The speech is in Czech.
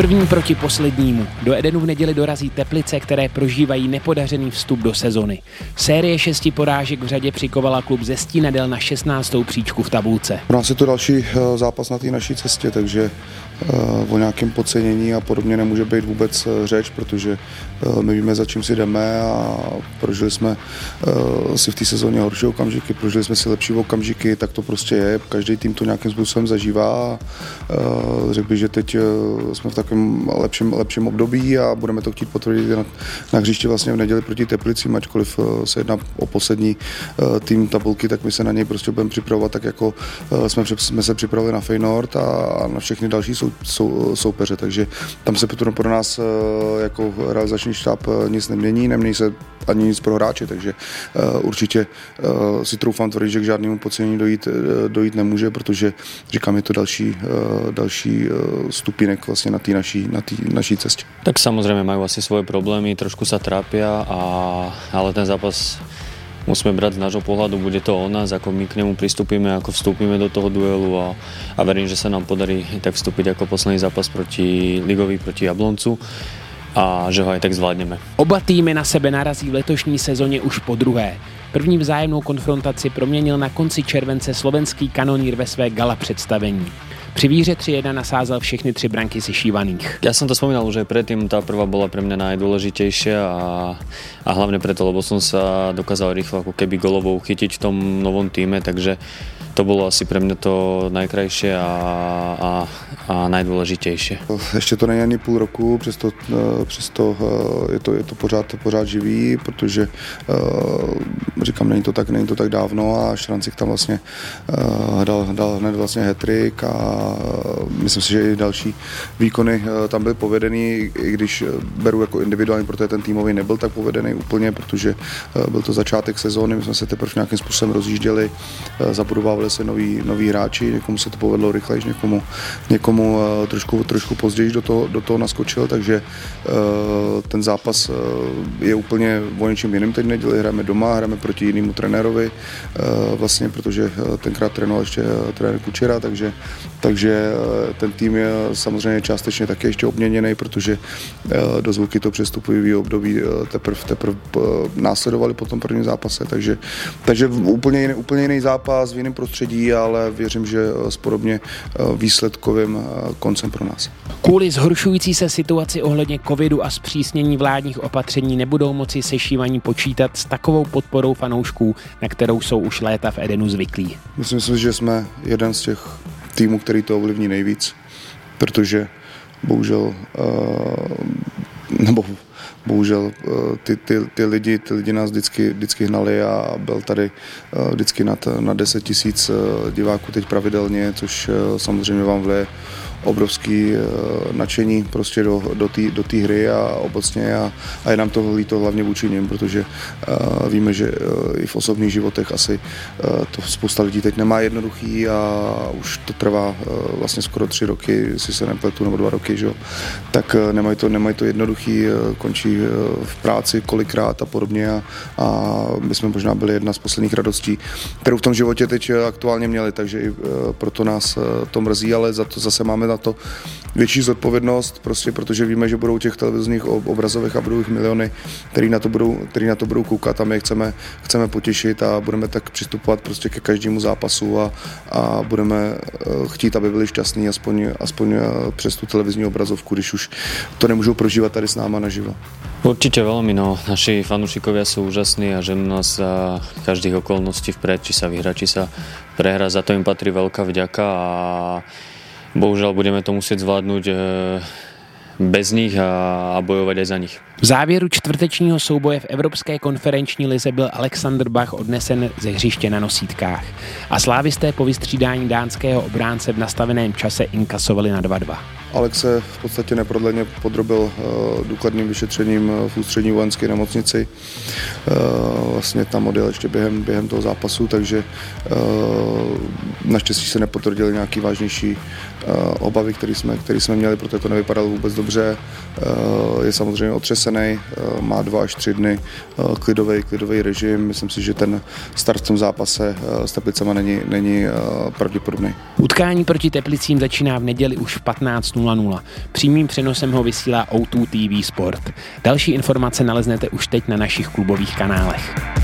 První proti poslednímu. Do Edenu v neděli dorazí Teplice, které prožívají nepodařený vstup do sezony. Série šesti porážek v řadě přikovala klub ze Stínadel na 16. příčku v tabulce. Pro nás je to další eh, zápas na té naší cestě, takže o nějakém podcenění a podobně nemůže být vůbec eh, řeč, protože my víme, za čím si jdeme a prožili jsme si v té sezóně horší okamžiky, prožili jsme si lepší okamžiky, tak to prostě je. Každý tým to nějakým způsobem zažívá řekl bych, že teď jsme v takovém lepším, lepším období a budeme to chtít potvrdit na, na hřišti vlastně v neděli proti Teplicím, ačkoliv se jedná o poslední tým tabulky, tak my se na něj prostě budeme připravovat tak, jako jsme, jsme se připravili na Feynord a na všechny další sou, sou, soupeře, takže tam se pro, pro nás jako realizační štáb nic nemění, nemění se ani nic pro hráče, takže určitě si troufám tvrdit, že k žádnému podcenění dojít, dojít nemůže, protože říkám, je to další, další stupinek vlastně na té naší, na naší cestě. Tak samozřejmě mají asi svoje problémy, trošku se trápí, a, ale ten zápas musíme brať z nášho pohľadu, bude to o nás, ako my k nemu pristúpime, ako vstúpime do toho duelu a, a verím, že sa nám podarí tak vstúpiť ako posledný zápas proti Ligovi, proti Jabloncu a že ho aj tak zvládneme. Oba týmy na sebe narazí v letošní sezóně už po druhé. První vzájemnou konfrontaci proměnil na konci července slovenský kanonír ve své gala představení. Při výhře 3-1 nasázel všechny tři branky sešívaných. Ja som to spomínal už aj predtým, tá prvá bola pre mňa najdôležitejšia a, a hlavne preto, lebo som sa dokázal rýchlo ako keby golovou chytiť v tom novom týme, takže to bylo asi pro mě to nejkrajší a, a, a nejdůležitější. Ještě to není ani půl roku, přesto, eh, přesto eh, je, to, je to pořád, pořád živý, protože eh, říkám, není to tak, není to tak dávno a Šrancik tam vlastně dal, dal hned vlastně hetrik a myslím si, že i další výkony tam byly povedený, i když beru jako individuální, protože ten týmový nebyl tak povedený úplně, protože byl to začátek sezóny, my jsme se teprve nějakým způsobem rozjížděli, zabudovávali se noví, noví hráči, někomu se to povedlo rychleji, někomu, někomu uh, trošku, trošku později do toho, do toho naskočil, takže uh, ten zápas uh, je úplně o něčem jiným teď neděli, hrajeme doma, hrajeme proti jinému trenérovi, vlastně, protože tenkrát trénoval ještě trenér Kučera, takže, takže ten tým je samozřejmě částečně také ještě obměněný, protože do zvuky to přestupujové období teprve teprv, následovali po tom prvním zápase, takže, takže úplně jiný, úplně jiný zápas v jiném prostředí ale věřím, že s podobně eh, výsledkovým eh, koncem pro nás. Kvůli zhoršující se situaci ohledně covidu a zpřísnění vládních opatření nebudou moci sešívaní počítat s takovou podporou fanoušků, na kterou jsou už léta v Edenu zvyklí. Myslím si, že jsme jeden z těch týmů, který to ovlivní nejvíc, protože bohužel uh, nebo bohužel eh, ty, ty, ty, lidi, ty lidi nás vždycky, vždycky hnali a byl tady eh, vždycky nad, na 10 tisíc eh, diváků teď pravidelně, což samozřejmě vám vleje obrovský uh, nadšení prostě do, do té do hry a obecně a, a je nám to líto hlavně vůči nim, protože uh, víme, že uh, i v osobních životech asi to spousta lidí teď nemá jednoduchý a už to trvá vlastně skoro tři roky, jestli se nepletu, nebo dva roky, že? tak nemají, to, nemají to jednoduchý, končí v práci kolikrát a podobně a, a my jsme možná byli jedna z posledních radostí, kterou v tom životě teď aktuálně měli, takže i proto nás to mrzí, ale za to zase máme na to větší zodpovědnost, prostě protože víme, že budou těch televizních obrazovek a budou jich miliony, který na to budou, který na to budou koukat a my je chceme, chceme potěšit a budeme tak přistupovat prostě ke každému zápasu a, a budeme eh, chtít, aby byli šťastní aspoň, aspoň eh, přes tu televizní obrazovku, když už to nemůžou prožívat tady s náma naživo. Určite veľmi, no. Naši fanúšikovia sú úžasní a že nás za každých okolností vpred, či sa vyhra, či sa prehra, za to im patrí veľká vďaka a bohužel budeme to muset zvládnout eh, bez nich a, a bojovat aj za nich. V závěru čtvrtečního souboje v Evropské konferenční lize byl Alexander Bach odnesen ze hřiště na nosítkách a slávisté po vystřídání dánského obránce v nastaveném čase inkasovali na 2-2. Alex se v podstatě neprodleně podrobil uh, důkladným vyšetřením v ústřední vojenské nemocnici. Uh, vlastně tam odjel ještě během, během toho zápasu, takže naštěstí se nepotvrdily nějaký vážnější obavy, které jsme, který jsme měli, protože to nevypadalo vůbec dobře. Je samozřejmě otřesený, má dva až tři dny klidový, klidový režim. Myslím si, že ten start v tom zápase s Teplicema není, není pravděpodobný. Utkání proti Teplicím začíná v neděli už v 15.00. Přímým přenosem ho vysílá O2 TV Sport. Další informace naleznete už teď na našich klubových kanálech.